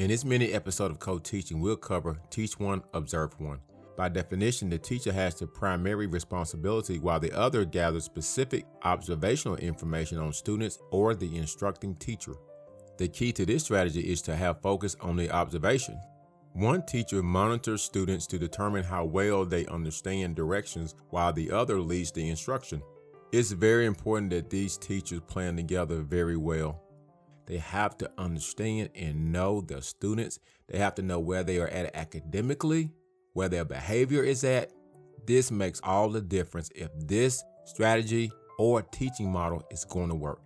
In this mini episode of co-teaching, we'll cover teach one, observe one. By definition, the teacher has the primary responsibility while the other gathers specific observational information on students or the instructing teacher. The key to this strategy is to have focus on the observation. One teacher monitors students to determine how well they understand directions while the other leads the instruction. It's very important that these teachers plan together very well. They have to understand and know the students. They have to know where they are at academically, where their behavior is at. This makes all the difference if this strategy or teaching model is going to work.